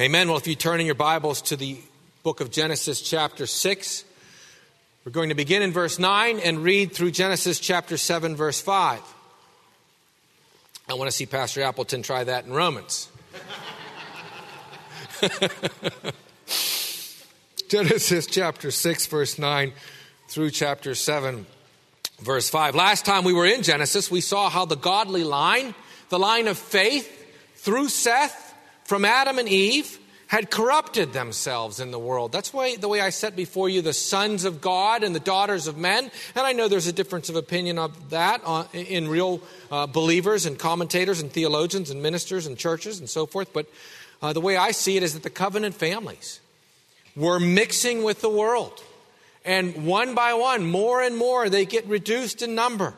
Amen. Well, if you turn in your Bibles to the book of Genesis, chapter 6, we're going to begin in verse 9 and read through Genesis, chapter 7, verse 5. I want to see Pastor Appleton try that in Romans. Genesis chapter 6, verse 9 through chapter 7, verse 5. Last time we were in Genesis, we saw how the godly line, the line of faith through Seth, from Adam and Eve had corrupted themselves in the world. That's why the way I set before you the sons of God and the daughters of men. And I know there's a difference of opinion of that in real uh, believers and commentators and theologians and ministers and churches and so forth. But uh, the way I see it is that the covenant families were mixing with the world. And one by one, more and more, they get reduced in number.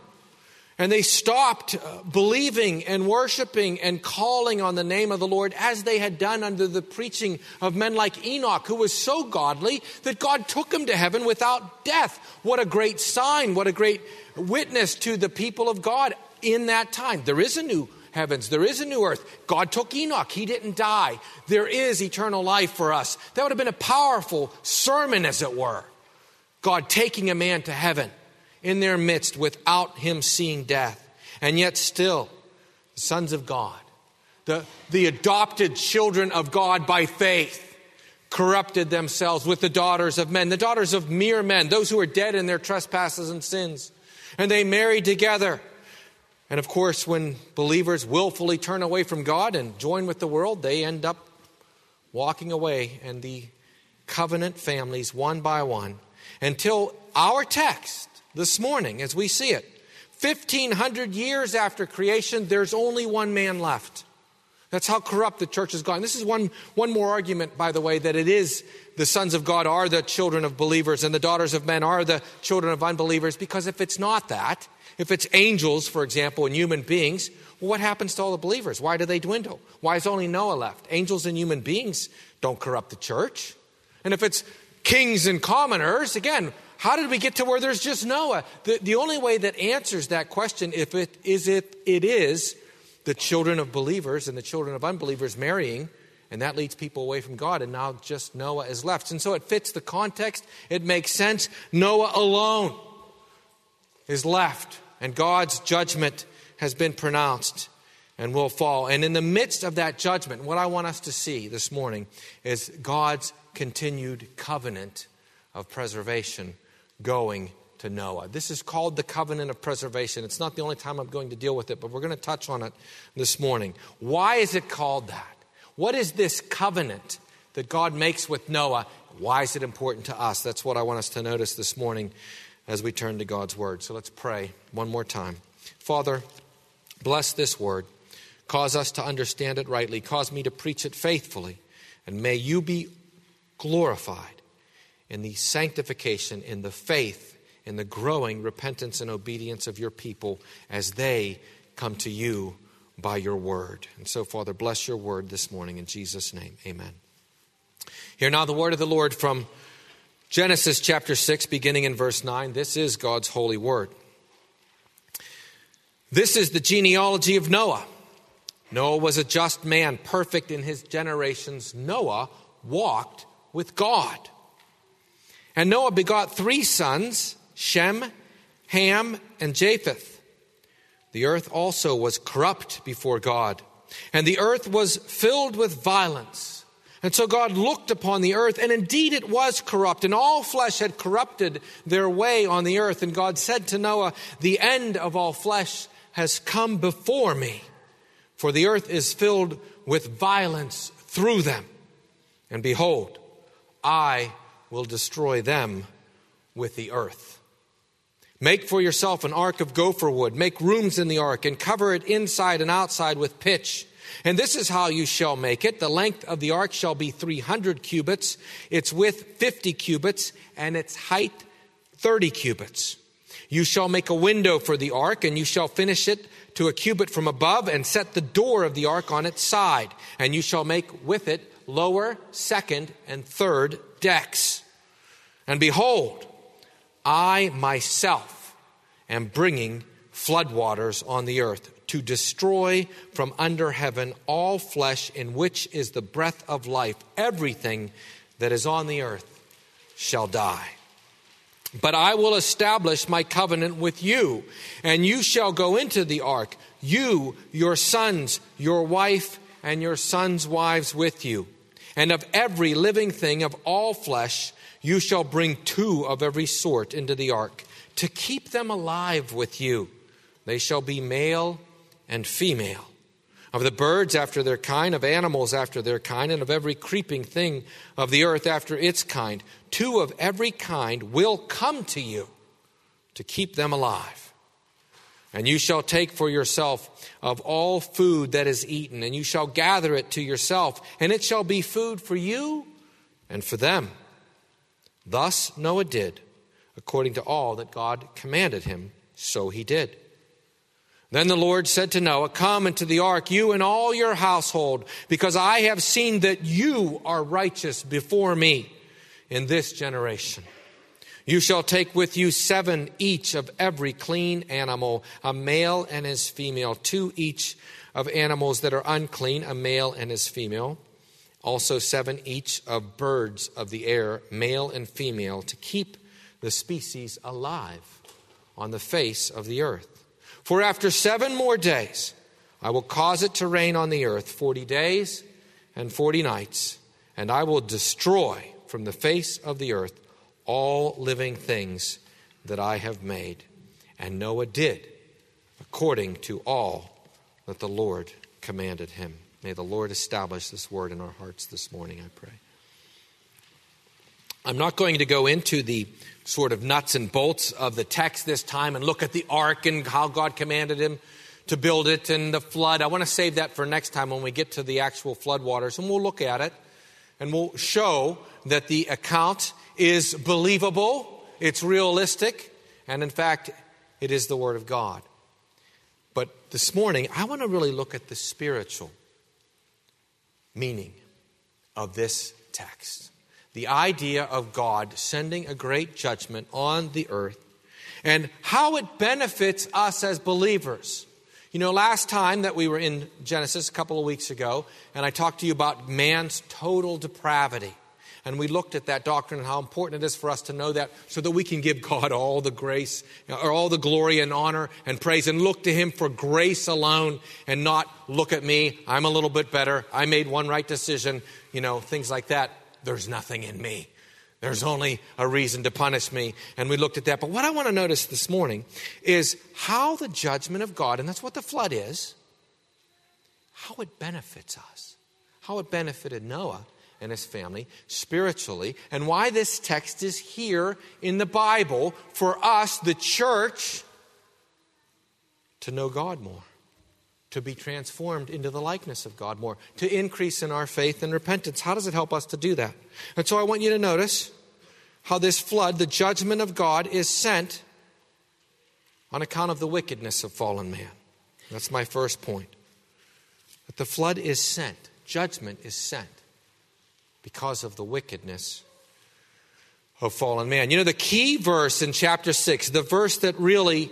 And they stopped believing and worshiping and calling on the name of the Lord as they had done under the preaching of men like Enoch, who was so godly that God took him to heaven without death. What a great sign, what a great witness to the people of God in that time. There is a new heavens, there is a new earth. God took Enoch, he didn't die. There is eternal life for us. That would have been a powerful sermon, as it were. God taking a man to heaven in their midst without him seeing death. And yet, still, the sons of God, the, the adopted children of God by faith, corrupted themselves with the daughters of men, the daughters of mere men, those who are dead in their trespasses and sins. And they married together. And of course, when believers willfully turn away from God and join with the world, they end up walking away, and the covenant families, one by one, until our text this morning as we see it. 1500 years after creation, there's only one man left. That's how corrupt the church has gone. This is one, one more argument, by the way, that it is the sons of God are the children of believers and the daughters of men are the children of unbelievers. Because if it's not that, if it's angels, for example, and human beings, well, what happens to all the believers? Why do they dwindle? Why is only Noah left? Angels and human beings don't corrupt the church. And if it's kings and commoners, again, how did we get to where there's just Noah? The, the only way that answers that question if it is if it is the children of believers and the children of unbelievers marrying, and that leads people away from God, and now just Noah is left. And so it fits the context, it makes sense. Noah alone is left, and God's judgment has been pronounced and will fall. And in the midst of that judgment, what I want us to see this morning is God's continued covenant of preservation going to Noah. This is called the covenant of preservation. It's not the only time I'm going to deal with it, but we're going to touch on it this morning. Why is it called that? What is this covenant that God makes with Noah? Why is it important to us? That's what I want us to notice this morning as we turn to God's word. So let's pray one more time. Father, bless this word. Cause us to understand it rightly. Cause me to preach it faithfully. And may you be glorified in the sanctification, in the faith, in the growing repentance and obedience of your people as they come to you by your word. And so, Father, bless your word this morning in Jesus' name. Amen. Hear now the word of the Lord from Genesis chapter 6, beginning in verse 9. This is God's holy word. This is the genealogy of Noah. Noah was a just man, perfect in his generations. Noah walked with God. And Noah begot three sons Shem, Ham, and Japheth. The earth also was corrupt before God, and the earth was filled with violence. And so God looked upon the earth, and indeed it was corrupt, and all flesh had corrupted their way on the earth. And God said to Noah, The end of all flesh has come before me, for the earth is filled with violence through them. And behold, I will destroy them with the earth. Make for yourself an ark of gopher wood. Make rooms in the ark and cover it inside and outside with pitch. And this is how you shall make it. The length of the ark shall be 300 cubits, its width 50 cubits, and its height 30 cubits. You shall make a window for the ark, and you shall finish it to a cubit from above, and set the door of the ark on its side. And you shall make with it lower, second, and third decks. And behold, I myself am bringing floodwaters on the earth to destroy from under heaven all flesh in which is the breath of life. Everything that is on the earth shall die. But I will establish my covenant with you, and you shall go into the ark, you, your sons, your wife, and your sons' wives with you. And of every living thing of all flesh, you shall bring two of every sort into the ark, to keep them alive with you. They shall be male and female. Of the birds after their kind, of animals after their kind, and of every creeping thing of the earth after its kind, two of every kind will come to you to keep them alive. And you shall take for yourself of all food that is eaten, and you shall gather it to yourself, and it shall be food for you and for them. Thus Noah did, according to all that God commanded him, so he did. Then the Lord said to Noah, Come into the ark, you and all your household, because I have seen that you are righteous before me in this generation. You shall take with you seven each of every clean animal, a male and his female, two each of animals that are unclean, a male and his female, also seven each of birds of the air, male and female, to keep the species alive on the face of the earth. For after seven more days, I will cause it to rain on the earth 40 days and 40 nights, and I will destroy from the face of the earth all living things that I have made. And Noah did according to all that the Lord commanded him. May the Lord establish this word in our hearts this morning, I pray. I'm not going to go into the sort of nuts and bolts of the text this time and look at the ark and how God commanded him to build it and the flood. I want to save that for next time when we get to the actual flood waters and we'll look at it and we'll show that the account is believable, it's realistic, and in fact, it is the Word of God. But this morning, I want to really look at the spiritual meaning of this text the idea of God sending a great judgment on the earth and how it benefits us as believers. You know, last time that we were in Genesis a couple of weeks ago, and I talked to you about man's total depravity. And we looked at that doctrine and how important it is for us to know that so that we can give God all the grace, or all the glory and honor and praise, and look to Him for grace alone and not look at me. I'm a little bit better. I made one right decision, you know, things like that there's nothing in me. There's only a reason to punish me. And we looked at that. But what I want to notice this morning is how the judgment of God, and that's what the flood is, how it benefits us, how it benefited Noah and his family spiritually, and why this text is here in the Bible for us, the church, to know God more to be transformed into the likeness of God more, to increase in our faith and repentance. How does it help us to do that? And so I want you to notice how this flood, the judgment of God, is sent on account of the wickedness of fallen man. That's my first point. That the flood is sent, judgment is sent because of the wickedness of fallen man. You know, the key verse in chapter 6, the verse that really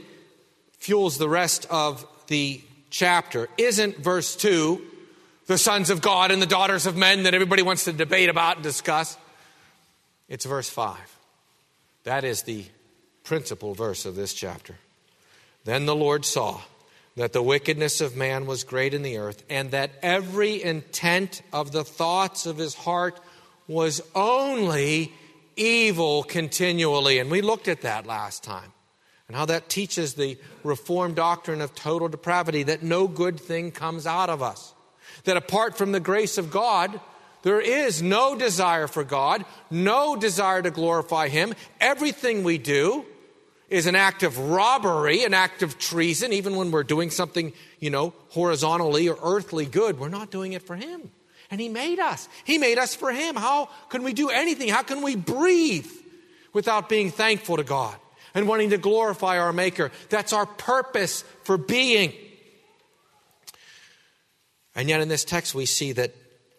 fuels the rest of the chapter isn't verse 2, the sons of God and the daughters of men that everybody wants to debate about and discuss. It's verse 5. That is the principal verse of this chapter. Then the Lord saw that the wickedness of man was great in the earth, and that every intent of the thoughts of his heart was only evil continually. And we looked at that last time and how that teaches the Reformed doctrine of total depravity that no good thing comes out of us. That apart from the grace of God, there is no desire for God, no desire to glorify Him. Everything we do is an act of robbery, an act of treason, even when we're doing something, you know, horizontally or earthly good. We're not doing it for Him. And He made us. He made us for Him. How can we do anything? How can we breathe without being thankful to God? and wanting to glorify our Maker. That's our purpose for being. And yet, in this text, we see that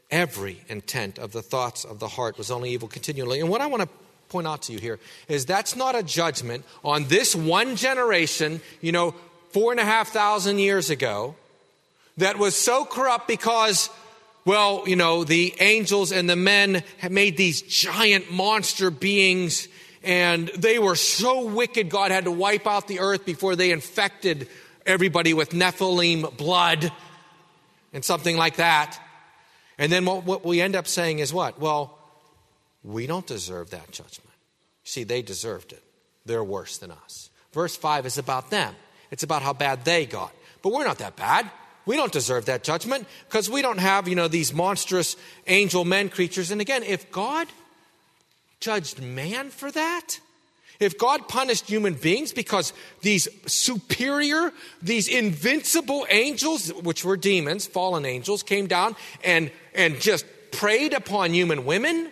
every intent of the thoughts of the heart was only evil continually. And what I want to point out to you here is that's not a judgment on this one generation, you know, four and a half thousand years ago that was so corrupt because, well, you know, the angels and the men had made these giant monster beings and they were so wicked, God had to wipe out the earth before they infected everybody with Nephilim blood and something like that. And then what, what we end up saying is what? Well, we don't deserve that judgment. See, they deserved it. They're worse than us. Verse 5 is about them, it's about how bad they got. But we're not that bad. We don't deserve that judgment because we don't have, you know, these monstrous angel men creatures. And again, if God judged man for that, if God punished human beings because these superior, these invincible angels, which were demons, fallen angels, came down and, and just preyed upon human women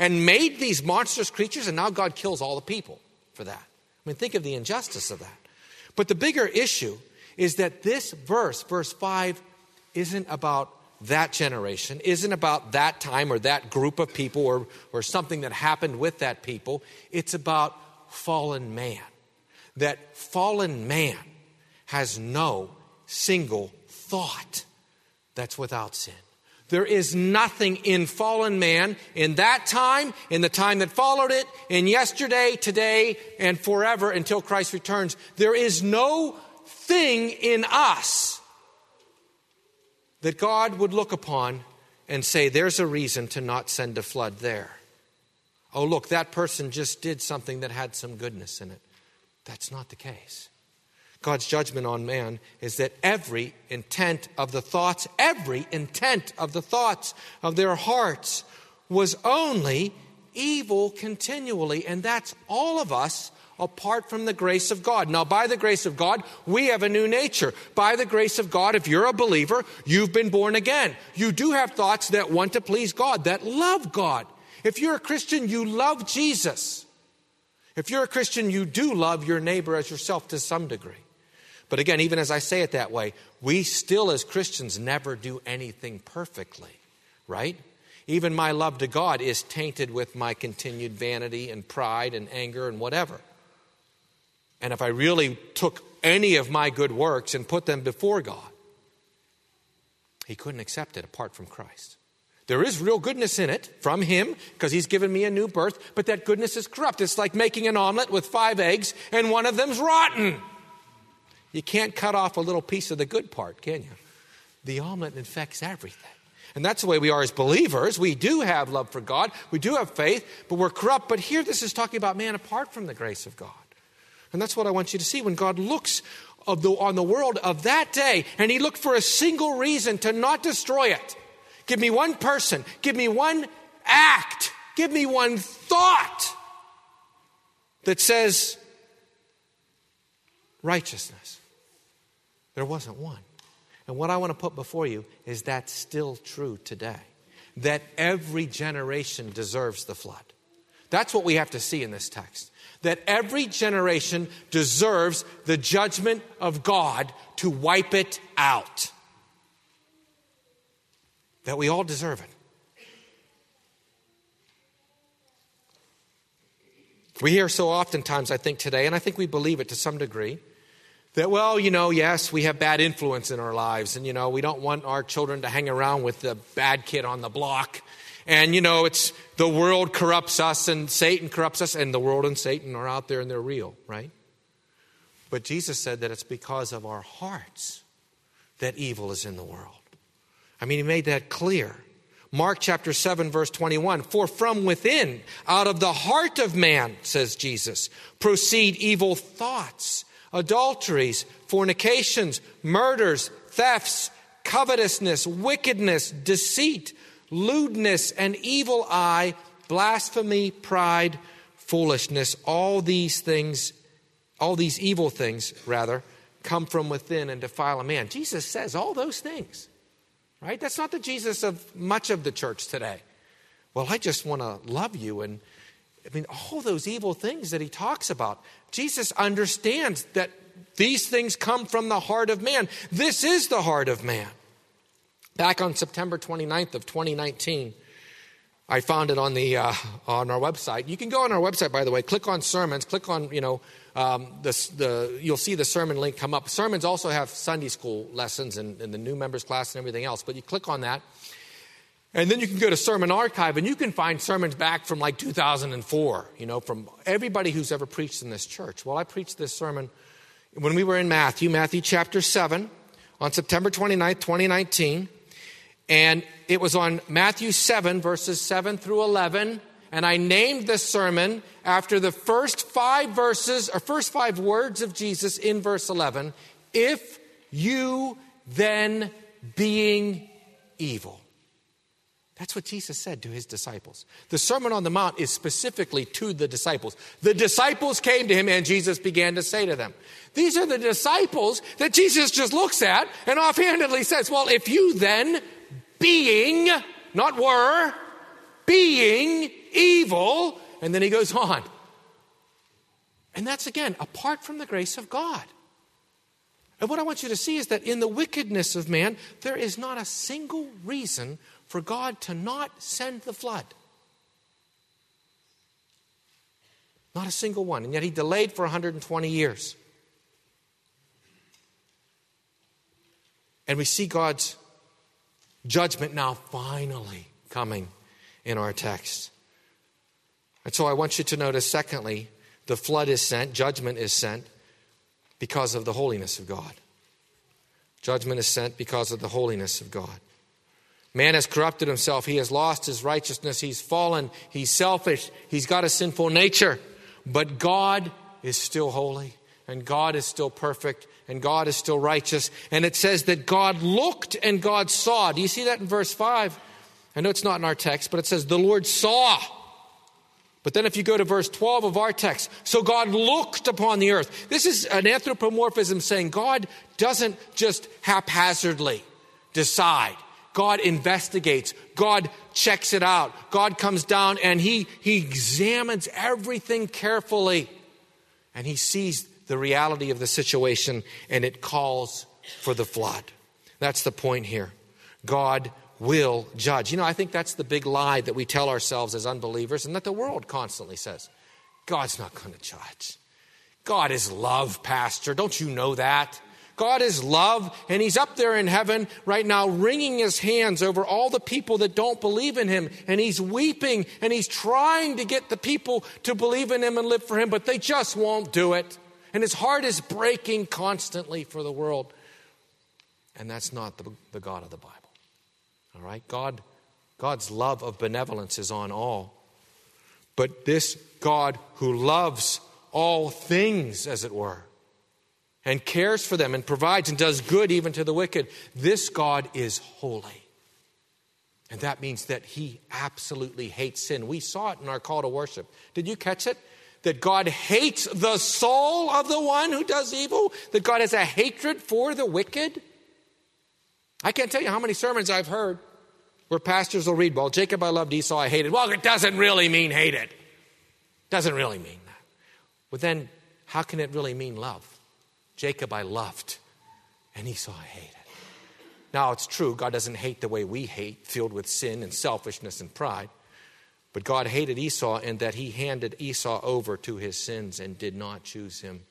and made these monstrous creatures, and now God kills all the people for that. I mean, think of the injustice of that. But the bigger issue is that this verse, verse 5, isn't about that generation, isn't about that time or that group of people or, or something that happened with that people. It's about fallen man. That fallen man has no single thought that's without sin. There is nothing in fallen man in that time, in the time that followed it, in yesterday, today, and forever until Christ returns. There is no thing in us that God would look upon and say, there's a reason to not send a flood there. Oh, look, that person just did something that had some goodness in it. That's not the case. God's judgment on man is that every intent of the thoughts, every intent of the thoughts of their hearts was only evil continually. And that's all of us apart from the grace of God. Now, by the grace of God, we have a new nature. By the grace of God, if you're a believer, you've been born again. You do have thoughts that want to please God, that love God. If you're a Christian, you love Jesus. If you're a Christian, you do love your neighbor as yourself to some degree. But again, even as I say it that way, we still as Christians never do anything perfectly, right? Even my love to God is tainted with my continued vanity and pride and anger and whatever. And if I really took any of my good works and put them before God, He couldn't accept it apart from Christ. There is real goodness in it from Him because He's given me a new birth, but that goodness is corrupt. It's like making an omelet with five eggs and one of them's rotten. You can't cut off a little piece of the good part, can you? The omelet infects everything. And that's the way we are as believers. We do have love for God, we do have faith, but we're corrupt. But here, this is talking about man apart from the grace of God. And that's what I want you to see when God looks the, on the world of that day, and He looked for a single reason to not destroy it. Give me one person, give me one act, give me one thought that says righteousness. There wasn't one. And what I want to put before you is that's still true today. That every generation deserves the flood. That's what we have to see in this text. That every generation deserves the judgment of God to wipe it out. That we all deserve it. We hear so oftentimes, I think, today, and I think we believe it to some degree, that, well, you know, yes, we have bad influence in our lives, and, you know, we don't want our children to hang around with the bad kid on the block. And, you know, it's the world corrupts us and Satan corrupts us, and the world and Satan are out there and they're real, right? But Jesus said that it's because of our hearts that evil is in the world. I mean, he made that clear. Mark chapter 7, verse 21 For from within, out of the heart of man, says Jesus, proceed evil thoughts adulteries, fornications, murders, thefts, covetousness, wickedness, deceit, lewdness, an evil eye, blasphemy, pride, foolishness. All these things, all these evil things, rather, come from within and defile a man. Jesus says all those things, right? That's not the Jesus of much of the church today. Well, I just want to love you and I mean, all those evil things that he talks about. Jesus understands that these things come from the heart of man. This is the heart of man. Back on September 29th of 2019, I found it on the uh, on our website. You can go on our website, by the way. Click on sermons. Click on you know um, the, the you'll see the sermon link come up. Sermons also have Sunday school lessons and, and the new members class and everything else. But you click on that, and then you can go to Sermon Archive and you can find sermons back from like 2004. You know, from everybody who's ever preached in this church. Well, I preached this sermon when we were in Matthew, Matthew chapter seven, on September 29th, 2019. And it was on Matthew 7, verses 7 through 11. And I named this sermon after the first five verses, or first five words of Jesus in verse 11. If you then being evil. That's what Jesus said to his disciples. The Sermon on the Mount is specifically to the disciples. The disciples came to him and Jesus began to say to them, These are the disciples that Jesus just looks at and offhandedly says, Well, if you then being, not were, being evil. And then he goes on. And that's again apart from the grace of God. And what I want you to see is that in the wickedness of man, there is not a single reason for God to not send the flood. Not a single one. And yet he delayed for 120 years. And we see God's Judgment now finally coming in our text. And so I want you to notice, secondly, the flood is sent, judgment is sent because of the holiness of God. Judgment is sent because of the holiness of God. Man has corrupted himself. He has lost his righteousness. He's fallen. He's selfish. He's got a sinful nature. But God is still holy, and God is still perfect, and God is still righteous. And it says that God looked and God saw. Do you see that in verse 5? I know it's not in our text, but it says the Lord saw. But then if you go to verse 12 of our text, so God looked upon the earth. This is an anthropomorphism saying God doesn't just haphazardly decide. God investigates. God checks it out. God comes down and he, he examines everything carefully. And he sees the reality of the situation and it calls for the flood. That's the point here. God will judge. You know, I think that's the big lie that we tell ourselves as unbelievers and that the world constantly says God's not going to judge. God is love, Pastor. Don't you know that? God is love, and He's up there in heaven right now, wringing His hands over all the people that don't believe in Him. And He's weeping, and He's trying to get the people to believe in Him and live for Him, but they just won't do it and his heart is breaking constantly for the world. And that's not the, the God of the Bible. All right? God, God's love of benevolence is on all. But this God who loves all things, as it were, and cares for them and provides and does good even to the wicked, this God is holy. And that means that he absolutely hates sin. We saw it in our call to worship. Did you catch it? that God hates the soul of the one who does evil, that God has a hatred for the wicked. I can't tell you how many sermons I've heard where pastors will read, Well, Jacob I loved, Esau I hated. Well, it doesn't really mean hated. It doesn't really mean that. But then, how can it really mean love? Jacob I loved, and Esau I hated. Now, it's true, God doesn't hate the way we hate, filled with sin and selfishness and pride. But God hated Esau in that he handed Esau over to his sins and did not choose him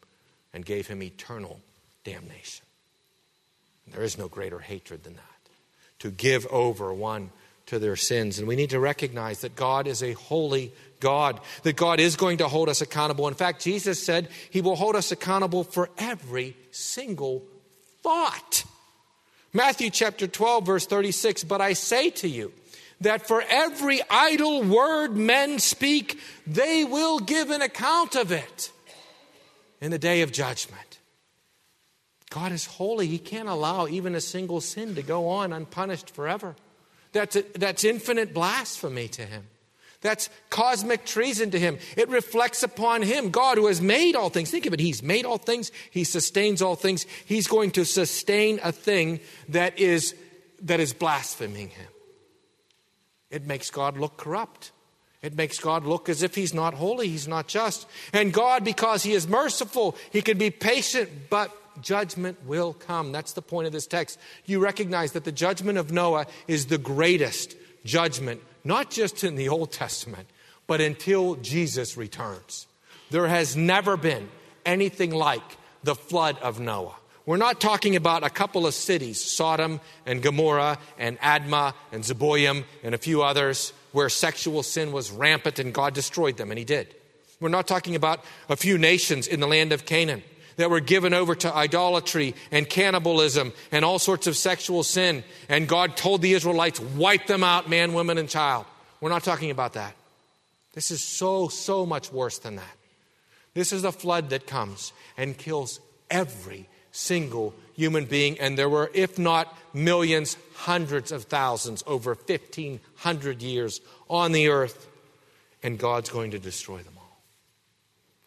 and gave him eternal damnation. There is no greater hatred than that to give over one to their sins. And we need to recognize that God is a holy God, that God is going to hold us accountable. In fact, Jesus said he will hold us accountable for every single thought. Matthew chapter 12, verse 36 But I say to you, that for every idle word men speak, they will give an account of it in the day of judgment. God is holy. He can't allow even a single sin to go on unpunished forever. That's, a, that's infinite blasphemy to him. That's cosmic treason to him. It reflects upon him, God who has made all things. Think of it. He's made all things. He sustains all things. He's going to sustain a thing that is, that is blaspheming him. It makes God look corrupt. It makes God look as if He's not holy, He's not just. And God, because He is merciful, He can be patient, but judgment will come. That's the point of this text. You recognize that the judgment of Noah is the greatest judgment not just in the Old Testament, but until Jesus returns. There has never been anything like the flood of Noah. We're not talking about a couple of cities, Sodom and Gomorrah and Admah and Zeboim and a few others, where sexual sin was rampant and God destroyed them, and He did. We're not talking about a few nations in the land of Canaan that were given over to idolatry and cannibalism and all sorts of sexual sin, and God told the Israelites, wipe them out, man, woman, and child. We're not talking about that. This is so, so much worse than that. This is a flood that comes and kills every single human being. And there were, if not millions, hundreds of thousands over 1,500 years on the earth. And God's going to destroy them all.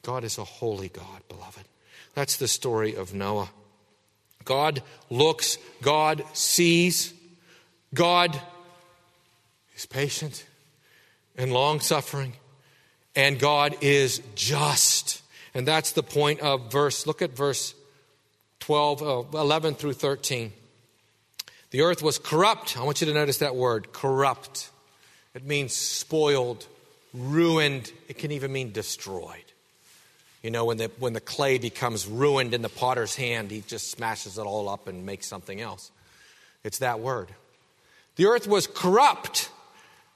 God is a holy God, beloved. That's the story of Noah. God looks, God sees, God is patient and long suffering, and God is just. And that's the point of verse, look at verse 12, uh, 11 through 13. The earth was corrupt. I want you to notice that word corrupt. It means spoiled, ruined. It can even mean destroyed. You know, when the, when the clay becomes ruined in the potter's hand, he just smashes it all up and makes something else. It's that word. The earth was corrupt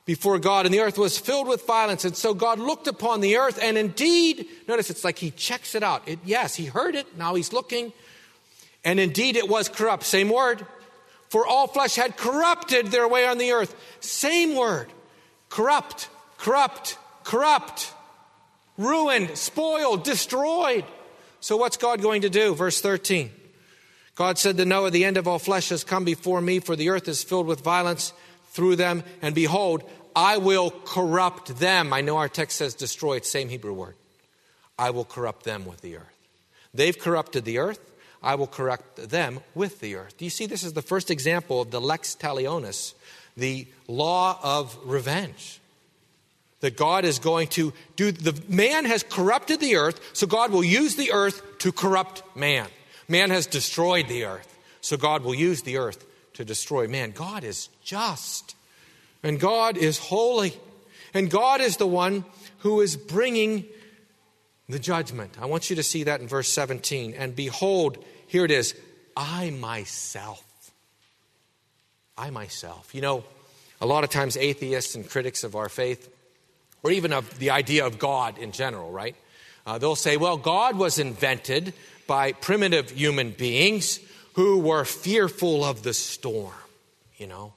before God, and the earth was filled with violence. And so God looked upon the earth, and indeed, notice it's like he checks it out. It, yes, he heard it. Now he's looking. And indeed it was corrupt. Same word. For all flesh had corrupted their way on the earth. Same word. Corrupt, corrupt, corrupt. Ruined, spoiled, destroyed. So what's God going to do? Verse 13. God said to Noah, The end of all flesh has come before me, for the earth is filled with violence through them. And behold, I will corrupt them. I know our text says destroy, it's same Hebrew word. I will corrupt them with the earth. They've corrupted the earth. I will corrupt them with the earth. Do you see this is the first example of the lex talionis, the law of revenge? That God is going to do, the man has corrupted the earth, so God will use the earth to corrupt man. Man has destroyed the earth, so God will use the earth to destroy man. God is just, and God is holy, and God is the one who is bringing the judgment. I want you to see that in verse 17. And behold, here it is I myself. I myself. You know, a lot of times atheists and critics of our faith, or even of the idea of God in general, right? Uh, they'll say, well, God was invented by primitive human beings who were fearful of the storm, you know.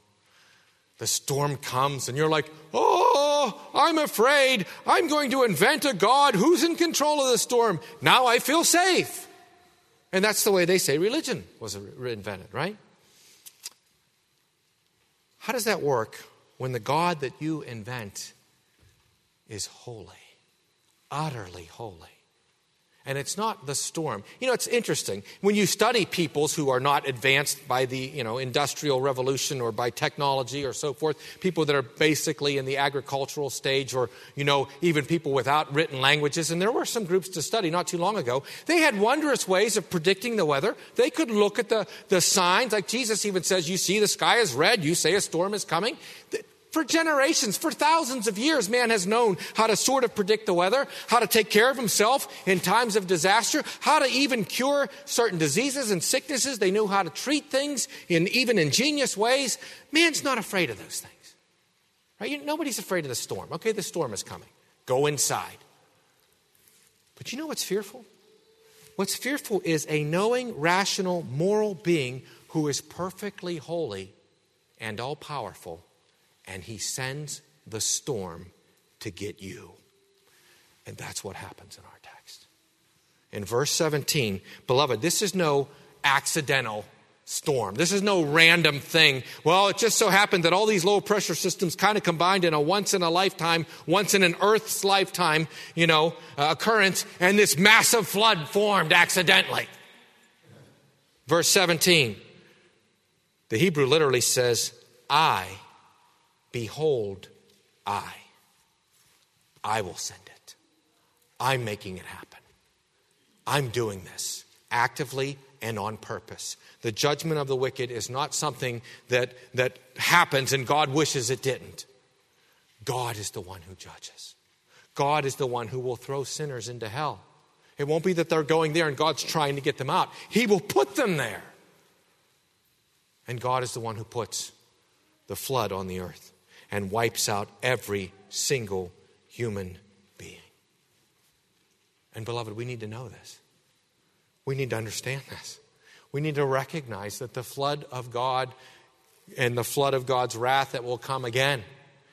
The storm comes, and you're like, oh, I'm afraid. I'm going to invent a God who's in control of the storm. Now I feel safe. And that's the way they say religion was invented, right? How does that work when the God that you invent is holy, utterly holy? and it's not the storm. You know, it's interesting. When you study peoples who are not advanced by the, you know, industrial revolution or by technology or so forth, people that are basically in the agricultural stage or, you know, even people without written languages, and there were some groups to study not too long ago, they had wondrous ways of predicting the weather. They could look at the, the signs, like Jesus even says, you see the sky is red, you say a storm is coming. For generations, for thousands of years, man has known how to sort of predict the weather, how to take care of himself in times of disaster, how to even cure certain diseases and sicknesses. They knew how to treat things in even ingenious ways. Man's not afraid of those things. Right? Nobody's afraid of the storm. Okay, the storm is coming. Go inside. But you know what's fearful? What's fearful is a knowing, rational, moral being who is perfectly holy and all powerful and he sends the storm to get you. And that's what happens in our text. In verse 17, beloved, this is no accidental storm. This is no random thing. Well, it just so happened that all these low pressure systems kind of combined in a once in a lifetime, once in an Earth's lifetime, you know, uh, occurrence, and this massive flood formed accidentally. Verse 17, the Hebrew literally says, I Behold, I. I will send it. I'm making it happen. I'm doing this actively and on purpose. The judgment of the wicked is not something that, that happens and God wishes it didn't. God is the one who judges. God is the one who will throw sinners into hell. It won't be that they're going there and God's trying to get them out. He will put them there. And God is the one who puts the flood on the earth and wipes out every single human being. And, beloved, we need to know this. We need to understand this. We need to recognize that the flood of God and the flood of God's wrath that will come again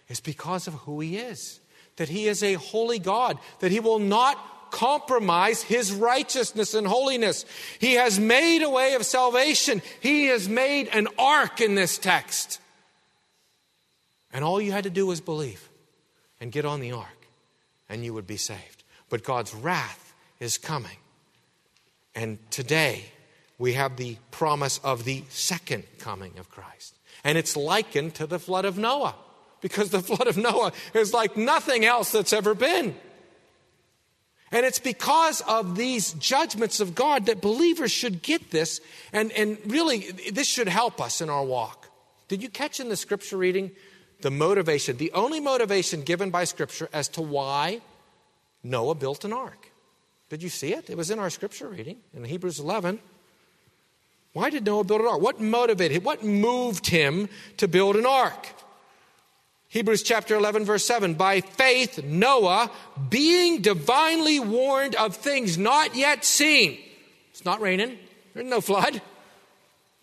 is because of who He is. That He is a holy God, that He will not compromise His righteousness and holiness. He has made a way of salvation, He has made an ark in this text. And all you had to do was believe and get on the ark, and you would be saved. But God's wrath is coming. And today, we have the promise of the second coming of Christ. And it's likened to the flood of Noah, because the flood of Noah is like nothing else that's ever been. And it's because of these judgments of God that believers should get this, and, and really, this should help us in our walk. Did you catch in the scripture reading the motivation, the only motivation given by scripture as to why Noah built an ark? Did you see it? It was in our scripture reading in Hebrews 11. Why did Noah build an ark? What motivated him? What moved him to build an ark? Hebrews chapter 11, verse 7. By faith, Noah, being divinely warned of things not yet seen. It's not raining, there's no flood.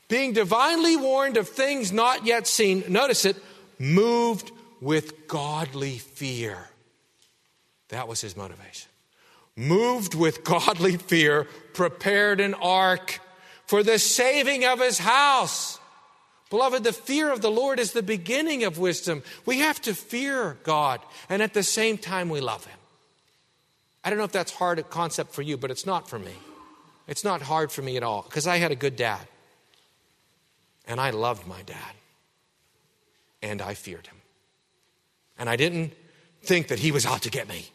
Being divinely warned of things not yet seen, notice it, moved with godly fear. That was his motivation moved with godly fear, prepared an ark for the saving of his house. Beloved, the fear of the Lord is the beginning of wisdom. We have to fear God, and at the same time, we love Him. I don't know if that's hard a concept for you, but it's not for me. It's not hard for me at all because I had a good dad, and I loved my dad, and I feared him. And I didn't think that he was out to get me.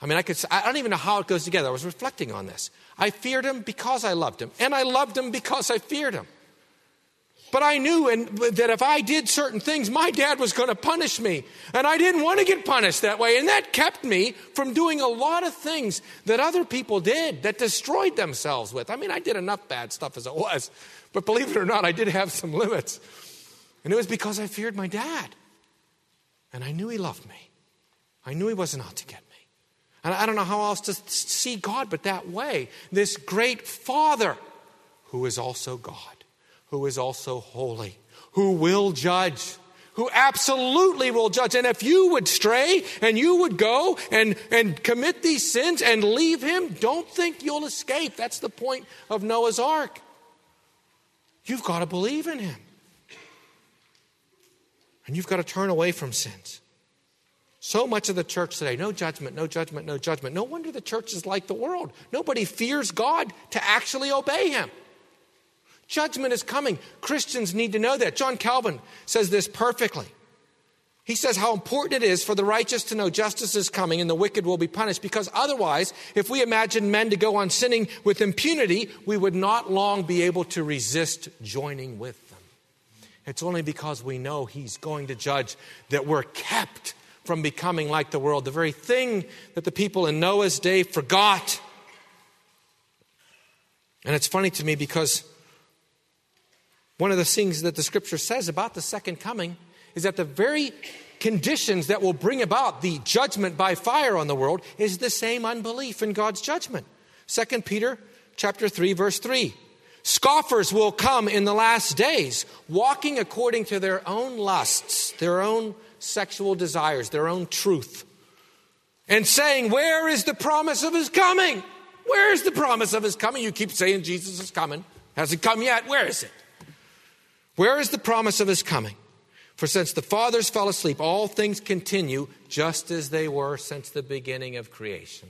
I mean, I could, I don't even know how it goes together. I was reflecting on this. I feared him because I loved him, and I loved him because I feared him. But I knew and, that if I did certain things, my dad was going to punish me. And I didn't want to get punished that way. And that kept me from doing a lot of things that other people did that destroyed themselves with. I mean, I did enough bad stuff as it was. But believe it or not, I did have some limits. And it was because I feared my dad. And I knew he loved me. I knew he wasn't out to get me. And I don't know how else to see God but that way. This great Father who is also God, who is also holy, who will judge, who absolutely will judge. And if you would stray and you would go and, and commit these sins and leave him, don't think you'll escape. That's the point of Noah's ark. You've got to believe in him. And you've got to turn away from sins. So much of the church today, no judgment, no judgment, no judgment. No wonder the church is like the world. Nobody fears God to actually obey Him. Judgment is coming. Christians need to know that. John Calvin says this perfectly. He says how important it is for the righteous to know justice is coming and the wicked will be punished because otherwise, if we imagine men to go on sinning with impunity, we would not long be able to resist joining with them. It's only because we know He's going to judge that we're kept from becoming like the world, the very thing that the people in Noah's day forgot. And it's funny to me because one of the things that the scripture says about the second coming is that the very conditions that will bring about the judgment by fire on the world is the same unbelief in God's judgment. 2 Peter chapter 3 verse 3. Scoffers will come in the last days, walking according to their own lusts, their own sexual desires, their own truth, and saying, Where is the promise of his coming? Where is the promise of his coming? You keep saying Jesus is coming. Hasn't come yet. Where is it? Where is the promise of his coming? For since the fathers fell asleep, all things continue just as they were since the beginning of creation.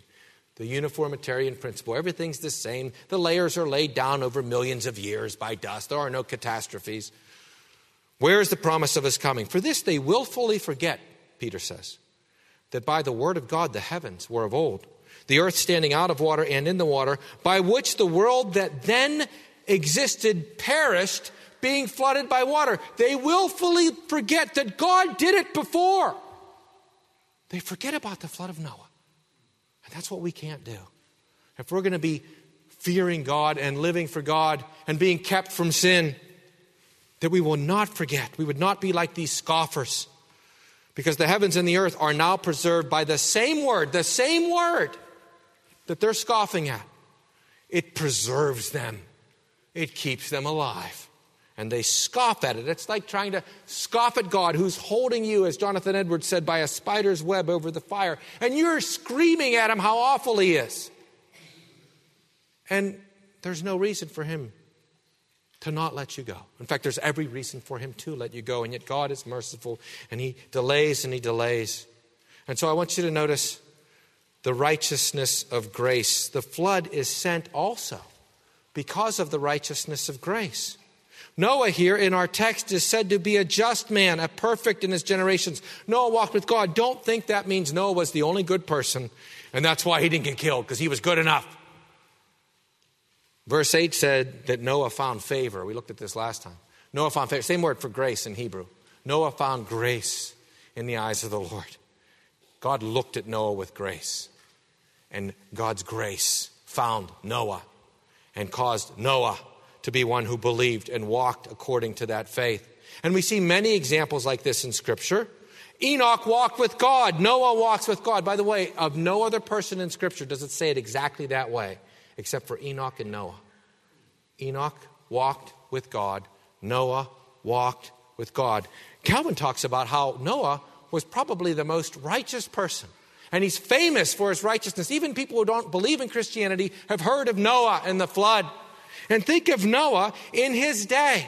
The uniformitarian principle. Everything's the same. The layers are laid down over millions of years by dust. There are no catastrophes. Where is the promise of his coming? For this they willfully forget, Peter says, that by the word of God the heavens were of old, the earth standing out of water and in the water, by which the world that then existed perished, being flooded by water. They willfully forget that God did it before. they forget about the flood of Noah. That's what we can't do. If we're going to be fearing God and living for God and being kept from sin, that we will not forget. We would not be like these scoffers. Because the heavens and the earth are now preserved by the same word, the same word that they're scoffing at. It preserves them, it keeps them alive. And they scoff at it. It's like trying to scoff at God who's holding you, as Jonathan Edwards said, by a spider's web over the fire. And you're screaming at him how awful he is. And there's no reason for him to not let you go. In fact, there's every reason for him to let you go, and yet God is merciful and he delays and he delays. And so I want you to notice the righteousness of grace. The flood is sent also because of the righteousness of grace. Noah here in our text is said to be a just man, a perfect in his generations. Noah walked with God. Don't think that means Noah was the only good person and that's why he didn't get killed because he was good enough. Verse 8 said that Noah found favor. We looked at this last time. Noah found favor. Same word for grace in Hebrew. Noah found grace in the eyes of the Lord. God looked at Noah with grace, and God's grace found Noah and caused Noah to be one who believed and walked according to that faith. And we see many examples like this in Scripture. Enoch walked with God. Noah walks with God. By the way, of no other person in Scripture does it say it exactly that way except for Enoch and Noah. Enoch walked with God, Noah walked with God. Calvin talks about how Noah was probably the most righteous person. And he's famous for his righteousness. Even people who don't believe in Christianity have heard of Noah and the flood. And think of Noah in his day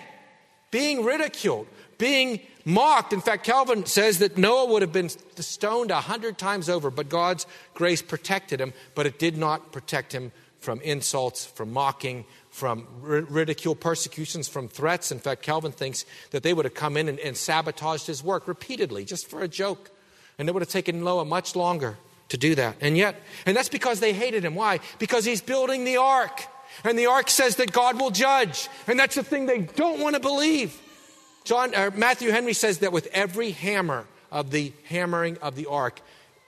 being ridiculed, being mocked. In fact, Calvin says that Noah would have been stoned a hundred times over, but God's grace protected him, but it did not protect him from insults, from mocking, from ridicule, persecutions, from threats. In fact, Calvin thinks that they would have come in and, and sabotaged his work repeatedly, just for a joke. And it would have taken Noah much longer to do that. And yet, and that's because they hated him. Why? Because he's building the ark. And the ark says that God will judge. And that's the thing they don't want to believe. John, uh, Matthew Henry says that with every hammer of the hammering of the ark,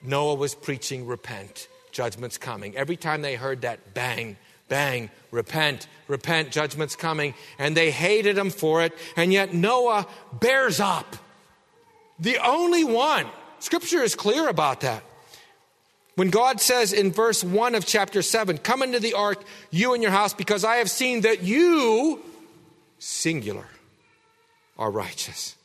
Noah was preaching, repent judgment's coming. Every time they heard that bang, bang, repent, repent, judgment's coming, and they hated him for it, and yet Noah bears up. The only one. Scripture is clear about that. When God says in verse 1 of chapter 7, Come into the ark, you and your house, because I have seen that you, singular, are righteous.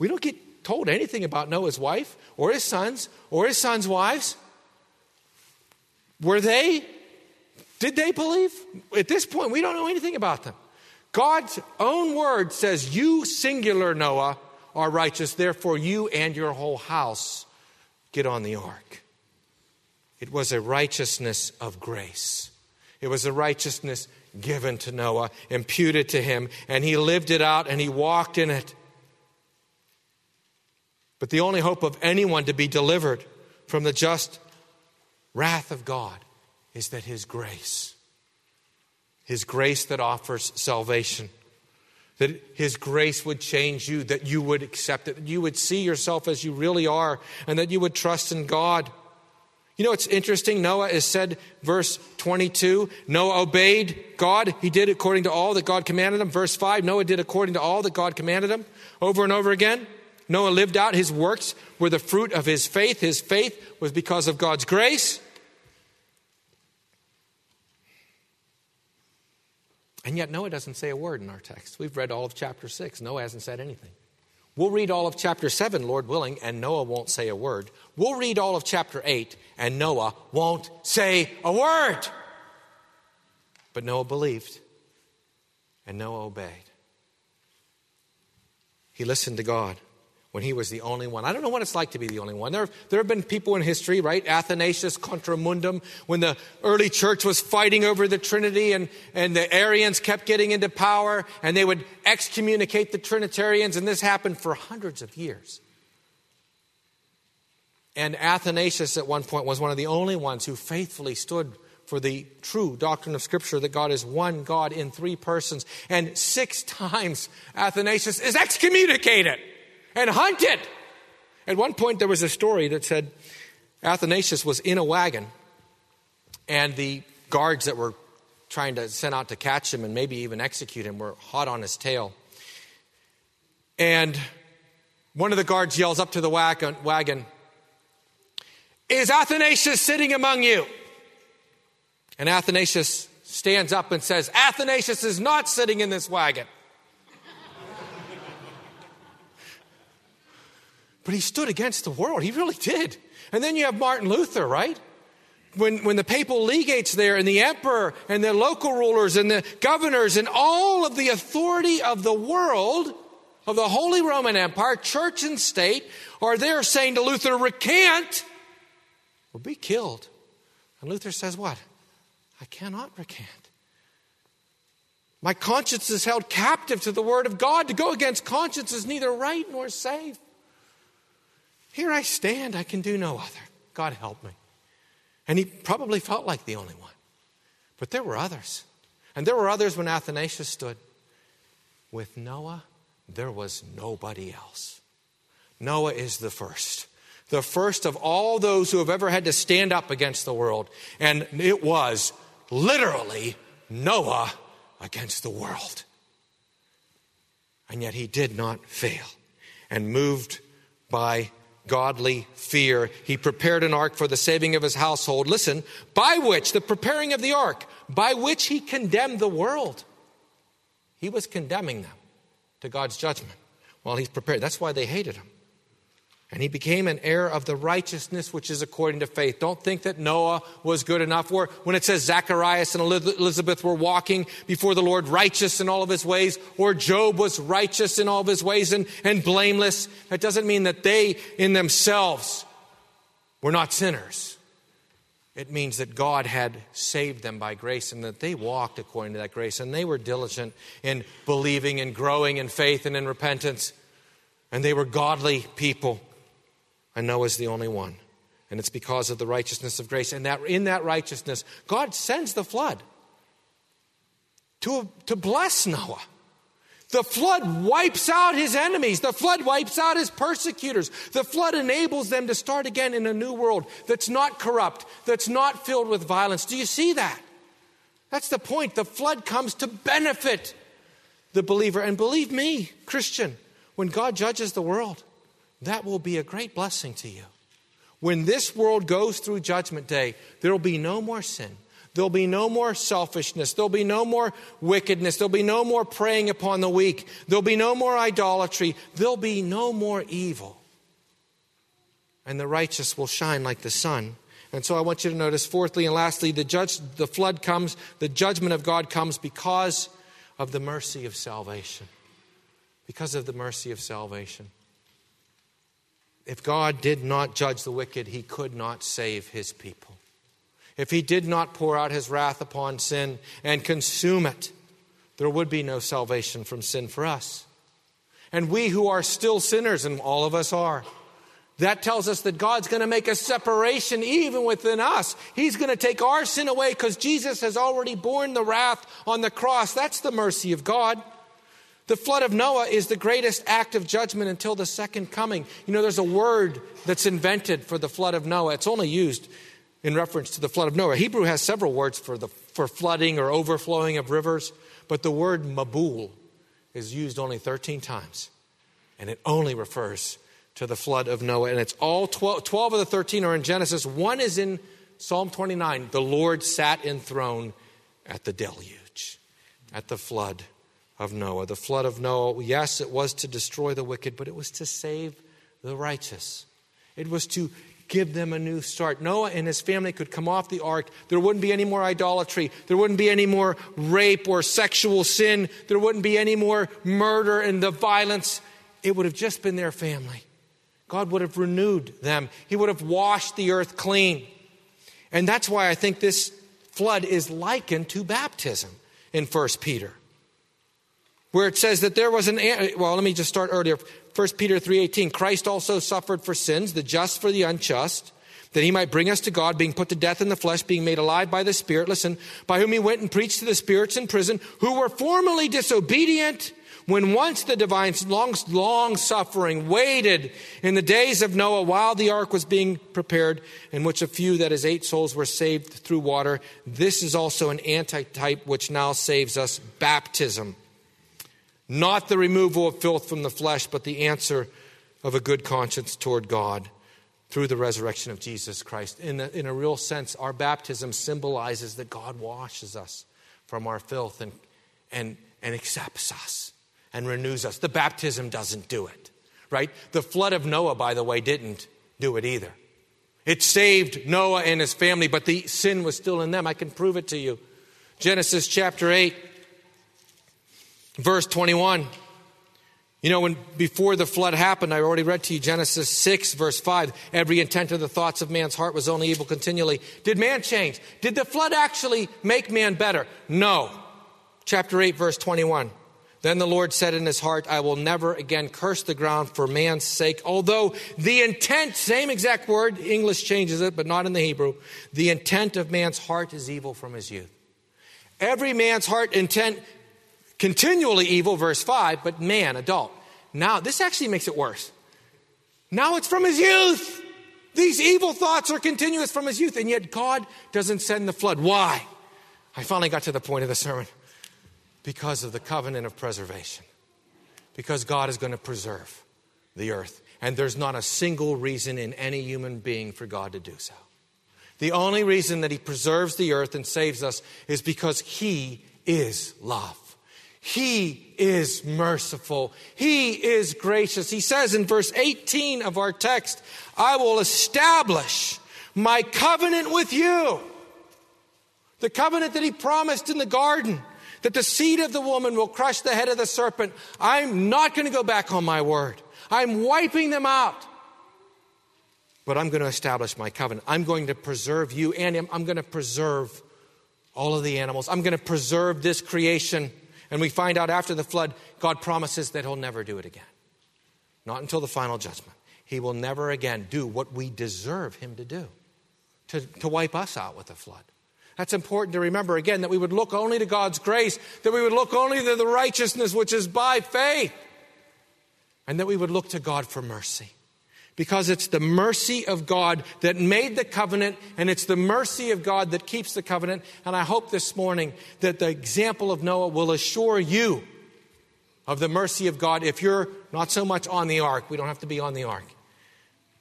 We don't get told anything about Noah's wife or his sons or his sons' wives. Were they? Did they believe? At this point, we don't know anything about them. God's own word says, You, singular Noah, are righteous, therefore you and your whole house get on the ark. It was a righteousness of grace. It was a righteousness given to Noah, imputed to him, and he lived it out and he walked in it. But the only hope of anyone to be delivered from the just wrath of God is that His grace, His grace that offers salvation, that His grace would change you, that you would accept it, that you would see yourself as you really are, and that you would trust in God. You know, it's interesting. Noah is said, verse 22, Noah obeyed God. He did according to all that God commanded him. Verse 5, Noah did according to all that God commanded him. Over and over again. Noah lived out his works were the fruit of his faith. His faith was because of God's grace. And yet, Noah doesn't say a word in our text. We've read all of chapter 6. Noah hasn't said anything. We'll read all of chapter 7, Lord willing, and Noah won't say a word. We'll read all of chapter 8, and Noah won't say a word. But Noah believed, and Noah obeyed. He listened to God when he was the only one. I don't know what it's like to be the only one. There, there have been people in history, right? Athanasius contra mundum, when the early church was fighting over the Trinity and, and the Arians kept getting into power and they would excommunicate the Trinitarians, and this happened for hundreds of years. And Athanasius at one point was one of the only ones who faithfully stood for the true doctrine of Scripture that God is one God in three persons. And six times Athanasius is excommunicated and hunted. At one point, there was a story that said Athanasius was in a wagon, and the guards that were trying to send out to catch him and maybe even execute him were hot on his tail. And one of the guards yells up to the wagon, Is Athanasius sitting among you? And Athanasius stands up and says, Athanasius is not sitting in this wagon. But he stood against the world. He really did. And then you have Martin Luther, right? When, when the papal legates there and the emperor and the local rulers and the governors and all of the authority of the world, of the Holy Roman Empire, church and state, are there saying to Luther, recant or be killed. And Luther says, What? I cannot recant. My conscience is held captive to the word of God. To go against conscience is neither right nor safe. Here I stand, I can do no other. God help me. And he probably felt like the only one. But there were others. And there were others when Athanasius stood. With Noah, there was nobody else. Noah is the first. The first of all those who have ever had to stand up against the world. And it was literally Noah against the world. And yet he did not fail. And moved by godly fear. He prepared an ark for the saving of his household. Listen, by which, the preparing of the ark, by which he condemned the world. He was condemning them to God's judgment while he's prepared. That's why they hated him. And he became an heir of the righteousness which is according to faith. Don't think that Noah was good enough. Or when it says Zacharias and Elizabeth were walking before the Lord righteous in all of his ways, or Job was righteous in all of his ways and, and blameless, that doesn't mean that they in themselves were not sinners. It means that God had saved them by grace and that they walked according to that grace and they were diligent in believing and growing in faith and in repentance. And they were godly people and is the only one. And it's because of the righteousness of grace. And that in that righteousness, God sends the flood to, to bless Noah. The flood wipes out his enemies. The flood wipes out his persecutors. The flood enables them to start again in a new world that's not corrupt, that's not filled with violence. Do you see that? That's the point. The flood comes to benefit the believer. And believe me, Christian, when God judges the world, that will be a great blessing to you. When this world goes through Judgment Day, there will be no more sin. There'll be no more selfishness. There'll be no more wickedness. There'll be no more preying upon the weak. There'll be no more idolatry. There'll be no more evil. And the righteous will shine like the sun. And so I want you to notice, fourthly and lastly, the, judge, the flood comes, the judgment of God comes because of the mercy of salvation. Because of the mercy of salvation. If God did not judge the wicked, he could not save his people. If he did not pour out his wrath upon sin and consume it, there would be no salvation from sin for us. And we who are still sinners, and all of us are, that tells us that God's going to make a separation even within us. He's going to take our sin away because Jesus has already borne the wrath on the cross. That's the mercy of God. The flood of Noah is the greatest act of judgment until the second coming. You know, there's a word that's invented for the flood of Noah. It's only used in reference to the flood of Noah. Hebrew has several words for, the, for flooding or overflowing of rivers, but the word Mabul is used only 13 times. And it only refers to the flood of Noah. And it's all 12, 12 of the 13 are in Genesis. One is in Psalm 29. The Lord sat enthroned at the deluge, at the flood of Noah. The flood of Noah, yes, it was to destroy the wicked, but it was to save the righteous. It was to give them a new start. Noah and his family could come off the ark. There wouldn't be any more idolatry. There wouldn't be any more rape or sexual sin. There wouldn't be any more murder and the violence. It would have just been their family. God would have renewed them, He would have washed the earth clean. And that's why I think this flood is likened to baptism in 1 Peter where it says that there was an well let me just start earlier. 1 peter 3.18 christ also suffered for sins the just for the unjust that he might bring us to god being put to death in the flesh being made alive by the spirit. Listen by whom he went and preached to the spirits in prison who were formerly disobedient When once the divine long, long suffering waited in the days of Noah while the ark was being prepared, in which a few, that is, eight souls, were saved through water, this is also an antitype which now saves us baptism. Not the removal of filth from the flesh, but the answer of a good conscience toward God through the resurrection of Jesus Christ. In a, in a real sense, our baptism symbolizes that God washes us from our filth and, and, and accepts us and renews us. The baptism doesn't do it, right? The flood of Noah, by the way, didn't do it either. It saved Noah and his family, but the sin was still in them. I can prove it to you. Genesis chapter 8, verse 21. You know, when before the flood happened, I already read to you Genesis 6, verse 5. Every intent of the thoughts of man's heart was only evil continually. Did man change? Did the flood actually make man better? No. Chapter 8, verse 21. Then the Lord said in his heart, I will never again curse the ground for man's sake. Although the intent, same exact word, English changes it, but not in the Hebrew. The intent of man's heart is evil from his youth. Every man's heart intent continually evil, verse 5, but man, adult. Now, this actually makes it worse. Now it's from his youth. These evil thoughts are continuous from his youth, and yet God doesn't send the flood. Why? I finally got to the point of the sermon. Because of the covenant of preservation. Because God is going to preserve the earth. And there's not a single reason in any human being for God to do so. The only reason that He preserves the earth and saves us is because He is love. He is merciful. He is gracious. He says in verse 18 of our text, I will establish my covenant with you. The covenant that he promised in the garden, that the seed of the woman will crush the head of the serpent. I'm not going to go back on my word. I'm wiping them out. But I'm going to establish my covenant. I'm going to preserve you and him. I'm going to preserve all of the animals. I'm going to preserve this creation. And we find out after the flood, God promises that He'll never do it again. Not until the final judgment. He will never again do what we deserve Him to do, to, to wipe us out with a flood. That's important to remember again that we would look only to God's grace, that we would look only to the righteousness which is by faith, and that we would look to God for mercy because it's the mercy of God that made the covenant, and it's the mercy of God that keeps the covenant. And I hope this morning that the example of Noah will assure you of the mercy of God if you're not so much on the ark, we don't have to be on the ark,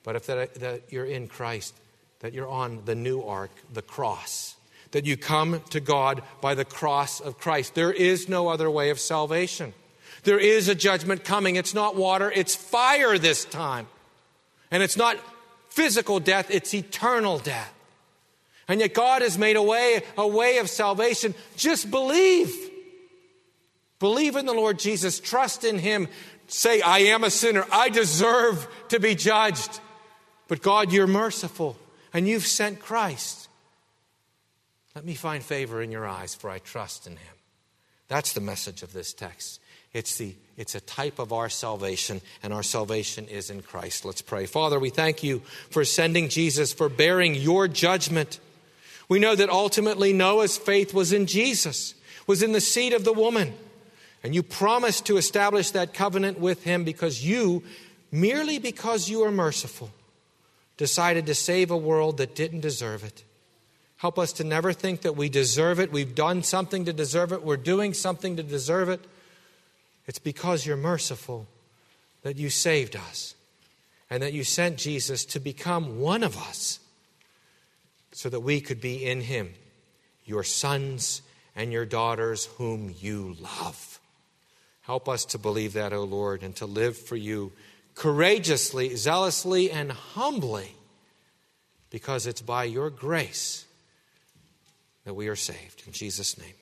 but if that, that you're in Christ, that you're on the new ark, the cross. That you come to God by the cross of Christ. There is no other way of salvation. There is a judgment coming. It's not water, it's fire this time. And it's not physical death, it's eternal death. And yet God has made a way, a way of salvation. Just believe. Believe in the Lord Jesus. Trust in Him. Say, I am a sinner. I deserve to be judged. But God, you're merciful and you've sent Christ. Let me find favor in your eyes, for I trust in Him. That's the message of this text. It's, the, it's a type of our salvation, and our salvation is in Christ. Let's pray. Father, we thank you for sending Jesus, for bearing your judgment. We know that ultimately Noah's faith was in Jesus, was in the seed of the woman. And you promised to establish that covenant with him because you, merely because you are merciful, decided to save a world that didn't deserve it. Help us to never think that we deserve it. We've done something to deserve it. We're doing something to deserve it. It's because you're merciful that you saved us and that you sent Jesus to become one of us so that we could be in him, your sons and your daughters whom you love. Help us to believe that, O Lord, and to live for you courageously, zealously, and humbly because it's by your grace that we are saved. In Jesus' name.